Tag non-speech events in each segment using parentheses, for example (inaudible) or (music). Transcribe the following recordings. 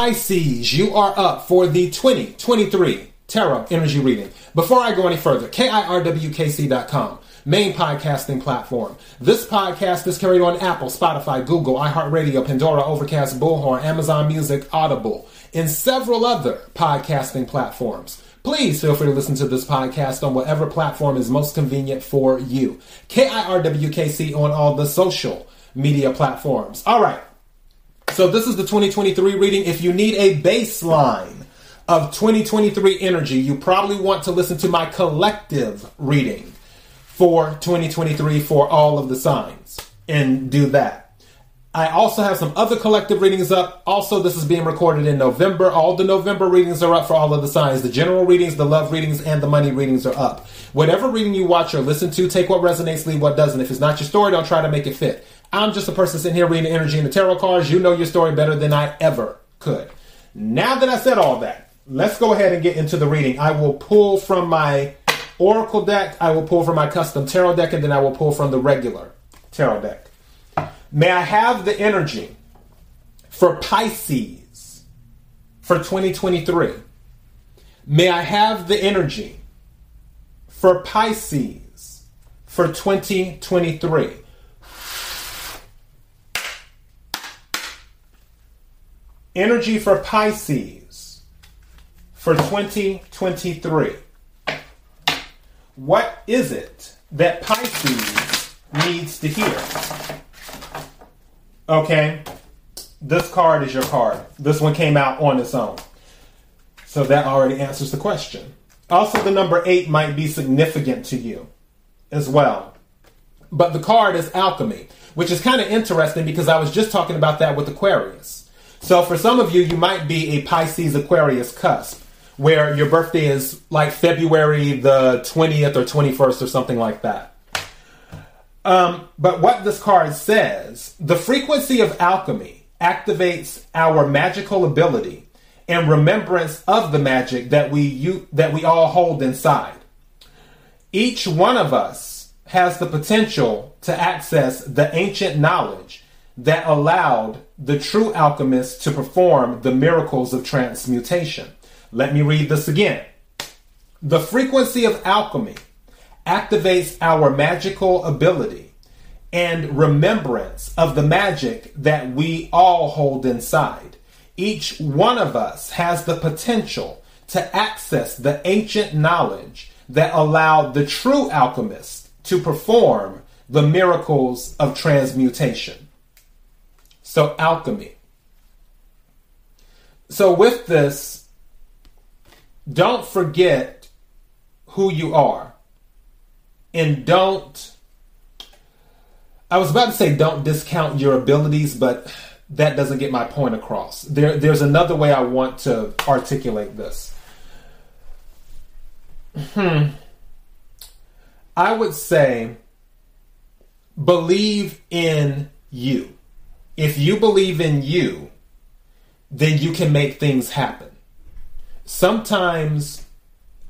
Pisces, you are up for the 2023 Tarot Energy Reading. Before I go any further, KIRWKC.com, main podcasting platform. This podcast is carried on Apple, Spotify, Google, iHeartRadio, Pandora, Overcast, Bullhorn, Amazon Music, Audible, and several other podcasting platforms. Please feel free to listen to this podcast on whatever platform is most convenient for you. KIRWKC on all the social media platforms. All right. So this is the 2023 reading. If you need a baseline of 2023 energy, you probably want to listen to my collective reading for 2023 for all of the signs and do that. I also have some other collective readings up. Also, this is being recorded in November. All the November readings are up for all of the signs. The general readings, the love readings, and the money readings are up. Whatever reading you watch or listen to, take what resonates, leave what doesn't. If it's not your story, don't try to make it fit. I'm just a person sitting here reading the energy in the tarot cards. You know your story better than I ever could. Now that I said all that, let's go ahead and get into the reading. I will pull from my Oracle deck, I will pull from my custom tarot deck, and then I will pull from the regular tarot deck. May I have the energy for Pisces for 2023? May I have the energy for Pisces for 2023? Energy for Pisces for 2023. What is it that Pisces needs to hear? Okay, this card is your card. This one came out on its own. So that already answers the question. Also, the number eight might be significant to you as well. But the card is alchemy, which is kind of interesting because I was just talking about that with Aquarius. So for some of you, you might be a Pisces Aquarius cusp, where your birthday is like February the 20th or 21st or something like that. Um, but what this card says, the frequency of alchemy activates our magical ability and remembrance of the magic that we you, that we all hold inside. Each one of us has the potential to access the ancient knowledge that allowed the true alchemists to perform the miracles of transmutation. Let me read this again. The frequency of alchemy activates our magical ability and remembrance of the magic that we all hold inside. Each one of us has the potential to access the ancient knowledge that allowed the true alchemist to perform the miracles of transmutation. So, alchemy. So, with this, don't forget who you are and don't I was about to say don't discount your abilities, but that doesn't get my point across. There, there's another way I want to articulate this. Hmm. I would say believe in you. If you believe in you, then you can make things happen. Sometimes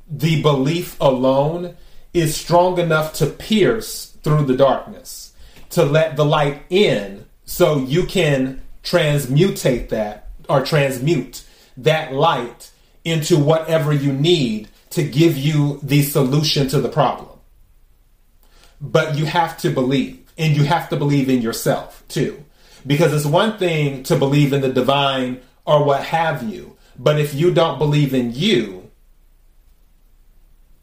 the belief alone is strong enough to pierce through the darkness, to let the light in so you can transmutate that or transmute that light into whatever you need to give you the solution to the problem. But you have to believe, and you have to believe in yourself too. Because it's one thing to believe in the divine or what have you, but if you don't believe in you,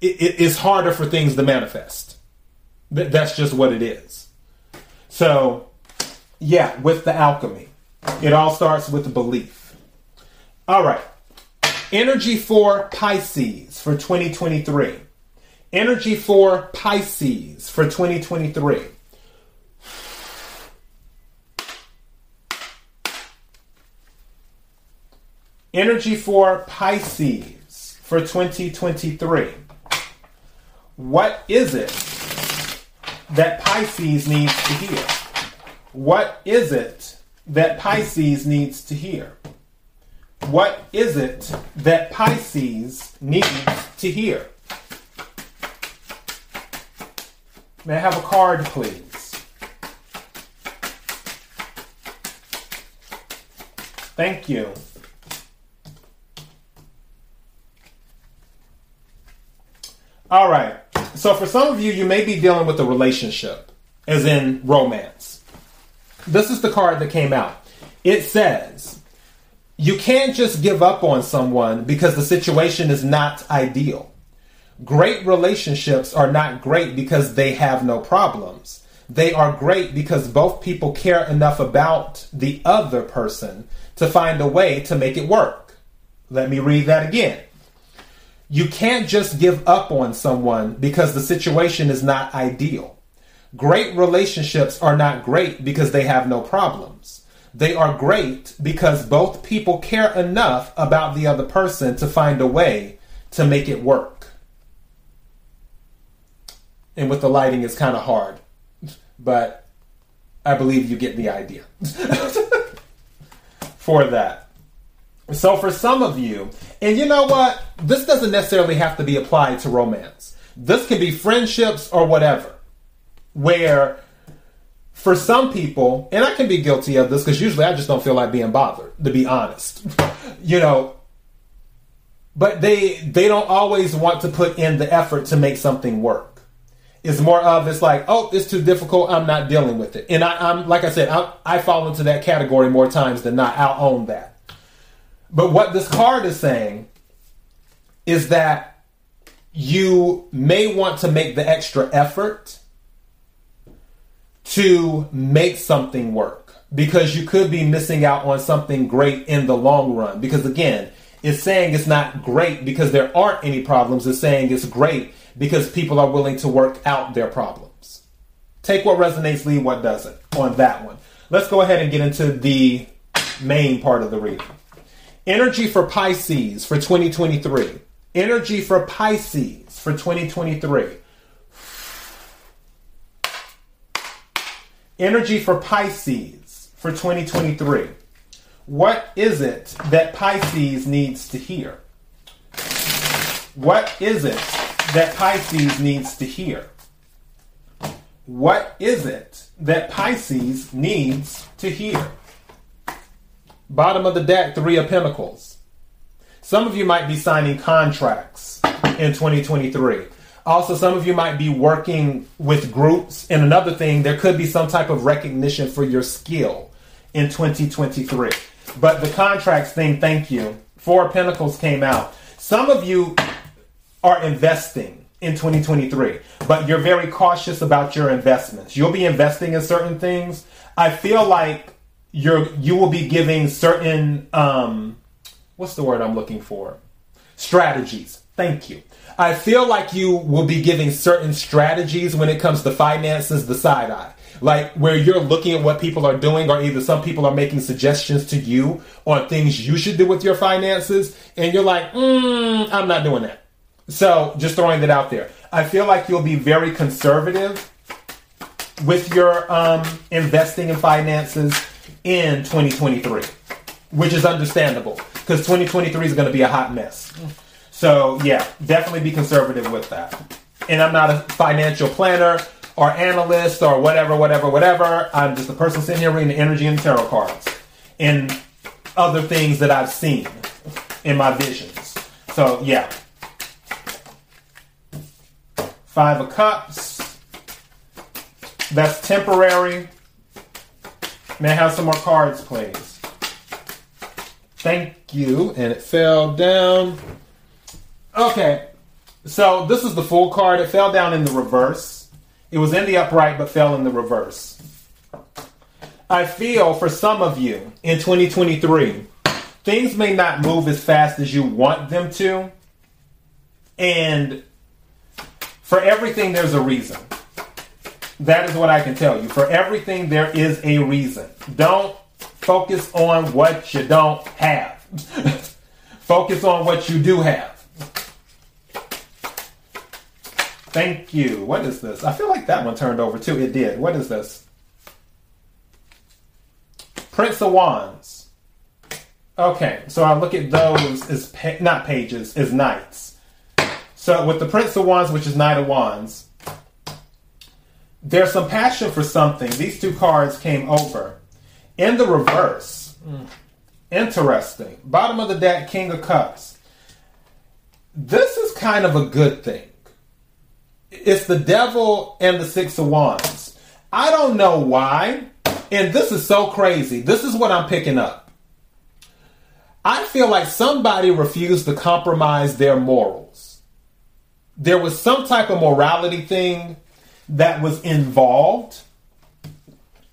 it, it, it's harder for things to manifest. That's just what it is. So, yeah, with the alchemy, it all starts with belief. All right. Energy for Pisces for 2023. Energy for Pisces for 2023. Energy for Pisces for 2023. What is it that Pisces needs to hear? What is it that Pisces needs to hear? What is it that Pisces needs to hear? May I have a card, please? Thank you. All right. So for some of you, you may be dealing with a relationship, as in romance. This is the card that came out. It says, you can't just give up on someone because the situation is not ideal. Great relationships are not great because they have no problems. They are great because both people care enough about the other person to find a way to make it work. Let me read that again. You can't just give up on someone because the situation is not ideal. Great relationships are not great because they have no problems. They are great because both people care enough about the other person to find a way to make it work. And with the lighting, it's kind of hard, but I believe you get the idea (laughs) for that. So for some of you, and you know what? This doesn't necessarily have to be applied to romance. This can be friendships or whatever. Where for some people, and I can be guilty of this because usually I just don't feel like being bothered, to be honest. (laughs) you know, but they they don't always want to put in the effort to make something work. It's more of it's like, oh, it's too difficult. I'm not dealing with it. And I, am like I said, I, I fall into that category more times than not. I'll own that. But what this card is saying is that you may want to make the extra effort to make something work because you could be missing out on something great in the long run. Because again, it's saying it's not great because there aren't any problems. It's saying it's great because people are willing to work out their problems. Take what resonates, leave what doesn't on that one. Let's go ahead and get into the main part of the reading. Energy for Pisces for 2023. Energy for Pisces for 2023. Energy for Pisces for 2023. What is it that Pisces needs to hear? What is it that Pisces needs to hear? What is it that Pisces needs to hear? Bottom of the deck, Three of Pentacles. Some of you might be signing contracts in 2023. Also, some of you might be working with groups. And another thing, there could be some type of recognition for your skill in 2023. But the contracts thing, thank you. Four Pentacles came out. Some of you are investing in 2023, but you're very cautious about your investments. You'll be investing in certain things. I feel like you're you will be giving certain um what's the word I'm looking for? Strategies. Thank you. I feel like you will be giving certain strategies when it comes to finances, the side eye. Like where you're looking at what people are doing, or either some people are making suggestions to you on things you should do with your finances, and you're like, mm, I'm not doing that. So just throwing that out there. I feel like you'll be very conservative with your um, investing in finances in 2023, which is understandable because 2023 is going to be a hot mess. So, yeah, definitely be conservative with that. And I'm not a financial planner or analyst or whatever, whatever, whatever. I'm just a person sitting here reading the energy and tarot cards and other things that I've seen in my visions. So, yeah. Five of Cups. That's temporary. May I have some more cards, please? Thank you. And it fell down. Okay. So this is the full card. It fell down in the reverse. It was in the upright but fell in the reverse. I feel for some of you in 2023, things may not move as fast as you want them to. And for everything, there's a reason. That is what I can tell you. For everything, there is a reason. Don't focus on what you don't have. (laughs) focus on what you do have. Thank you. What is this? I feel like that one turned over too. It did. What is this? Prince of Wands. Okay, so I look at those as pa- not pages, as knights. So with the Prince of Wands, which is Knight of Wands, there's some passion for something. These two cards came over. In the reverse, mm. interesting. Bottom of the deck, King of Cups. This is kind of a good thing. it's the devil and the six of wands. I don't know why, and this is so crazy. This is what I'm picking up. I feel like somebody refused to compromise their morals. There was some type of morality thing that was involved.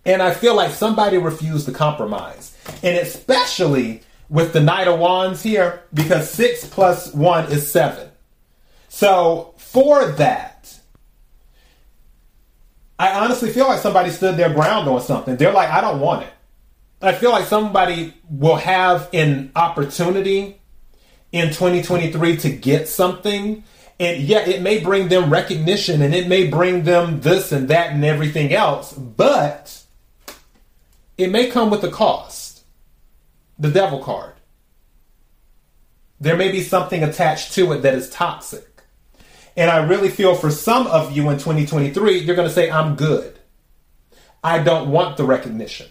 And I feel like somebody refused to compromise. And especially with the Knight of Wands here, because six plus one is seven. So for that, I honestly feel like somebody stood their ground on something. They're like, I don't want it. I feel like somebody will have an opportunity in 2023 to get something. And yeah, it may bring them recognition and it may bring them this and that and everything else, but it may come with a cost. The devil card. There may be something attached to it that is toxic. And I really feel for some of you in 2023, you're going to say, I'm good. I don't want the recognition.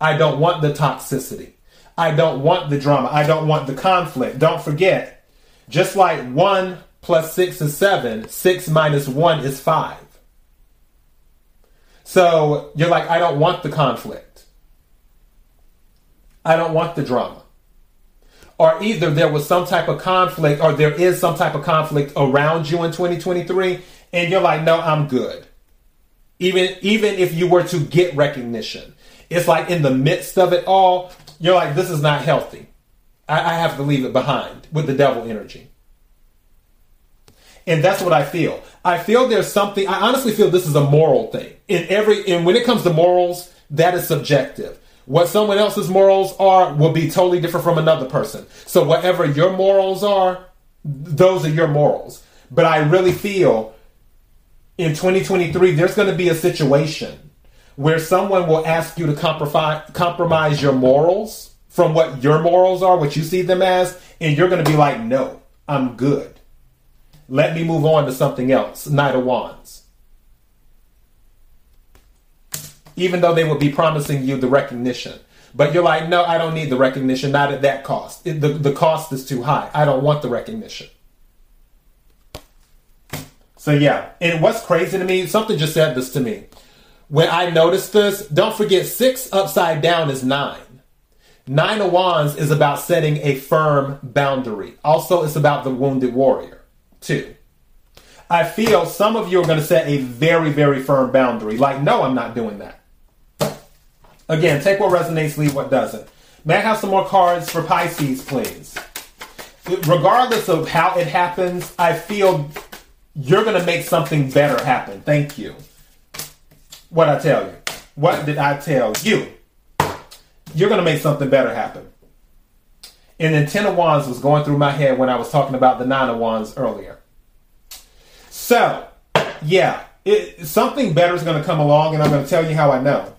I don't want the toxicity. I don't want the drama. I don't want the conflict. Don't forget, just like one plus six is seven, six minus one is five. So you're like, I don't want the conflict. I don't want the drama or either there was some type of conflict or there is some type of conflict around you in 2023 and you're like no i'm good even even if you were to get recognition it's like in the midst of it all you're like this is not healthy i, I have to leave it behind with the devil energy and that's what i feel i feel there's something i honestly feel this is a moral thing in every and when it comes to morals that is subjective what someone else's morals are will be totally different from another person. So whatever your morals are, those are your morals. But I really feel in 2023 there's going to be a situation where someone will ask you to compromise, compromise your morals from what your morals are, what you see them as, and you're going to be like, "No, I'm good. Let me move on to something else." Knight of Wands. even though they would be promising you the recognition. But you're like, no, I don't need the recognition, not at that cost. It, the, the cost is too high. I don't want the recognition. So, yeah. And what's crazy to me, something just said this to me. When I noticed this, don't forget six upside down is nine. Nine of Wands is about setting a firm boundary. Also, it's about the wounded warrior, too. I feel some of you are going to set a very, very firm boundary. Like, no, I'm not doing that. Again, take what resonates, leave what doesn't. May I have some more cards for Pisces, please? Regardless of how it happens, I feel you're going to make something better happen. Thank you. What I tell you? What did I tell you? You're going to make something better happen. And then Ten of Wands was going through my head when I was talking about the Nine of Wands earlier. So, yeah, it, something better is going to come along, and I'm going to tell you how I know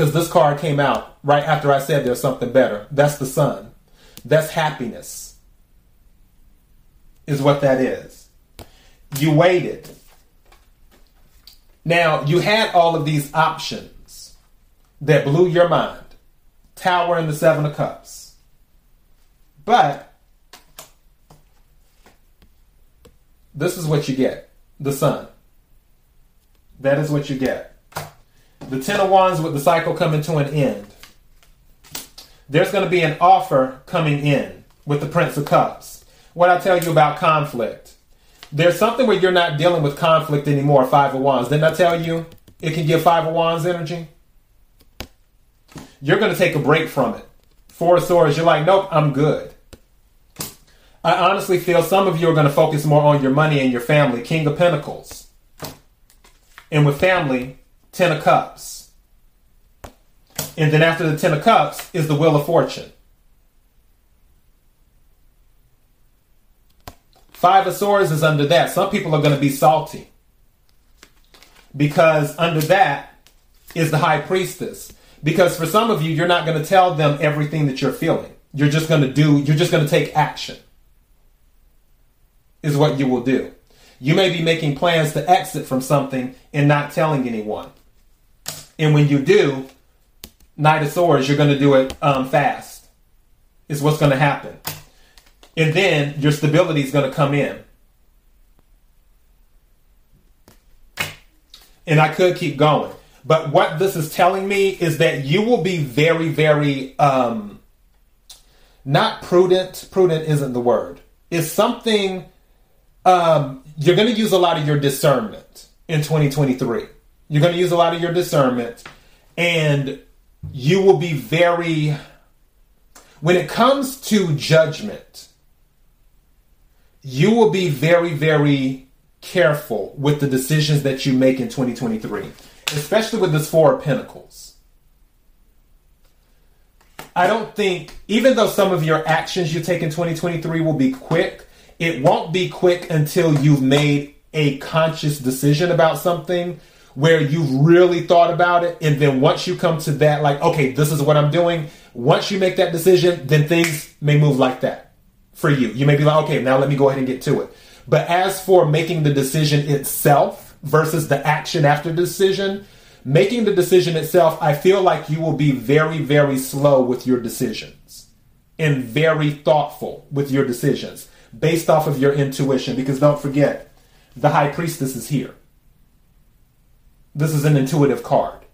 because this card came out right after I said there's something better. That's the sun. That's happiness, is what that is. You waited. Now, you had all of these options that blew your mind Tower and the Seven of Cups. But this is what you get the sun. That is what you get the Ten of Wands with the cycle coming to an end. There's going to be an offer coming in with the Prince of Cups. What I tell you about conflict. There's something where you're not dealing with conflict anymore, Five of Wands. Didn't I tell you it can give Five of Wands energy? You're going to take a break from it. Four of Swords, you're like, nope, I'm good. I honestly feel some of you are going to focus more on your money and your family. King of Pentacles. And with family, Ten of Cups. And then after the Ten of Cups is the Wheel of Fortune. Five of Swords is under that. Some people are going to be salty. Because under that is the High Priestess. Because for some of you, you're not going to tell them everything that you're feeling. You're just going to do, you're just going to take action, is what you will do. You may be making plans to exit from something and not telling anyone. And when you do, Knight of Swords, you're going to do it um, fast, is what's going to happen. And then your stability is going to come in. And I could keep going. But what this is telling me is that you will be very, very, um, not prudent. Prudent isn't the word. It's something, um, you're going to use a lot of your discernment in 2023. You're going to use a lot of your discernment and you will be very, when it comes to judgment, you will be very, very careful with the decisions that you make in 2023, especially with this Four of Pentacles. I don't think, even though some of your actions you take in 2023 will be quick, it won't be quick until you've made a conscious decision about something where you've really thought about it. And then once you come to that, like, okay, this is what I'm doing, once you make that decision, then things may move like that for you. You may be like, okay, now let me go ahead and get to it. But as for making the decision itself versus the action after decision, making the decision itself, I feel like you will be very, very slow with your decisions and very thoughtful with your decisions based off of your intuition. Because don't forget, the high priestess is here. This is an intuitive card.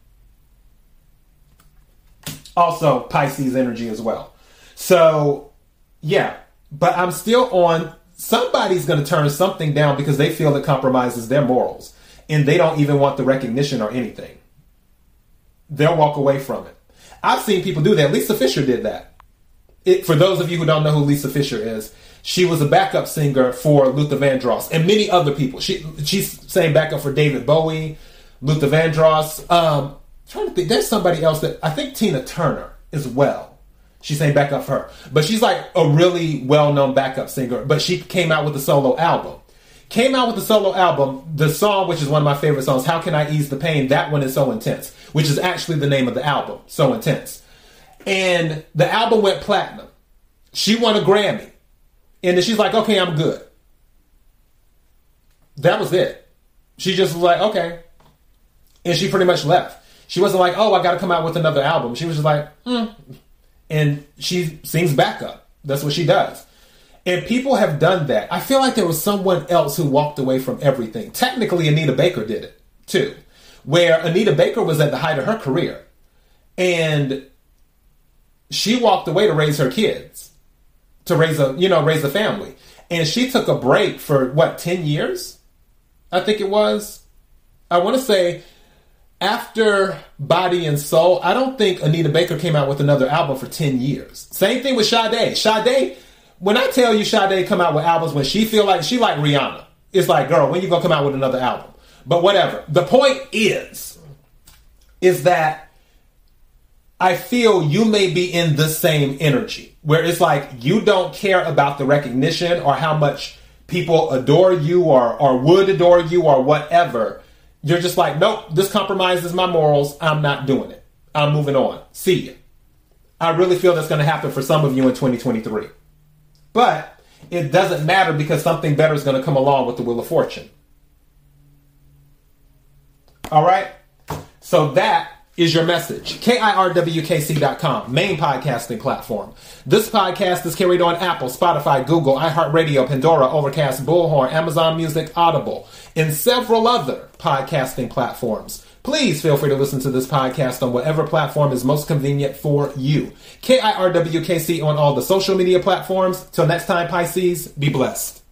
Also, Pisces energy as well. So, yeah, but I'm still on somebody's going to turn something down because they feel it compromises their morals and they don't even want the recognition or anything. They'll walk away from it. I've seen people do that. Lisa Fischer did that. It, for those of you who don't know who Lisa Fischer is, she was a backup singer for Luther Vandross and many other people. She she's saying backup for David Bowie, Luther Vandross. Um, trying to think, there's somebody else that I think Tina Turner as well. She's saying backup for her, but she's like a really well-known backup singer. But she came out with a solo album. Came out with a solo album. The song, which is one of my favorite songs, "How Can I Ease the Pain," that one is so intense, which is actually the name of the album. So intense, and the album went platinum. She won a Grammy, and then she's like, "Okay, I'm good." That was it. She just was like, "Okay, and she pretty much left. She wasn't like, "Oh, I got to come out with another album." She was just like, hmm. and she sings backup. That's what she does. And people have done that. I feel like there was someone else who walked away from everything. Technically, Anita Baker did it too, where Anita Baker was at the height of her career, and she walked away to raise her kids, to raise a you know raise a family, and she took a break for what ten years, I think it was. I want to say after Body and Soul, I don't think Anita Baker came out with another album for 10 years. Same thing with Sade. Sade, when I tell you Sade come out with albums when she feel like she like Rihanna, it's like, girl, when you gonna come out with another album? But whatever. The point is, is that I feel you may be in the same energy where it's like you don't care about the recognition or how much people adore you or, or would adore you or whatever you're just like, nope, this compromises my morals. I'm not doing it. I'm moving on. See you. I really feel that's going to happen for some of you in 2023. But it doesn't matter because something better is going to come along with the Wheel of Fortune. All right? So that is your message. KIRWKC.com, main podcasting platform. This podcast is carried on Apple, Spotify, Google, iHeartRadio, Pandora, Overcast, Bullhorn, Amazon Music, Audible, and several other podcasting platforms. Please feel free to listen to this podcast on whatever platform is most convenient for you. KIRWKC on all the social media platforms. Till next time, Pisces, be blessed.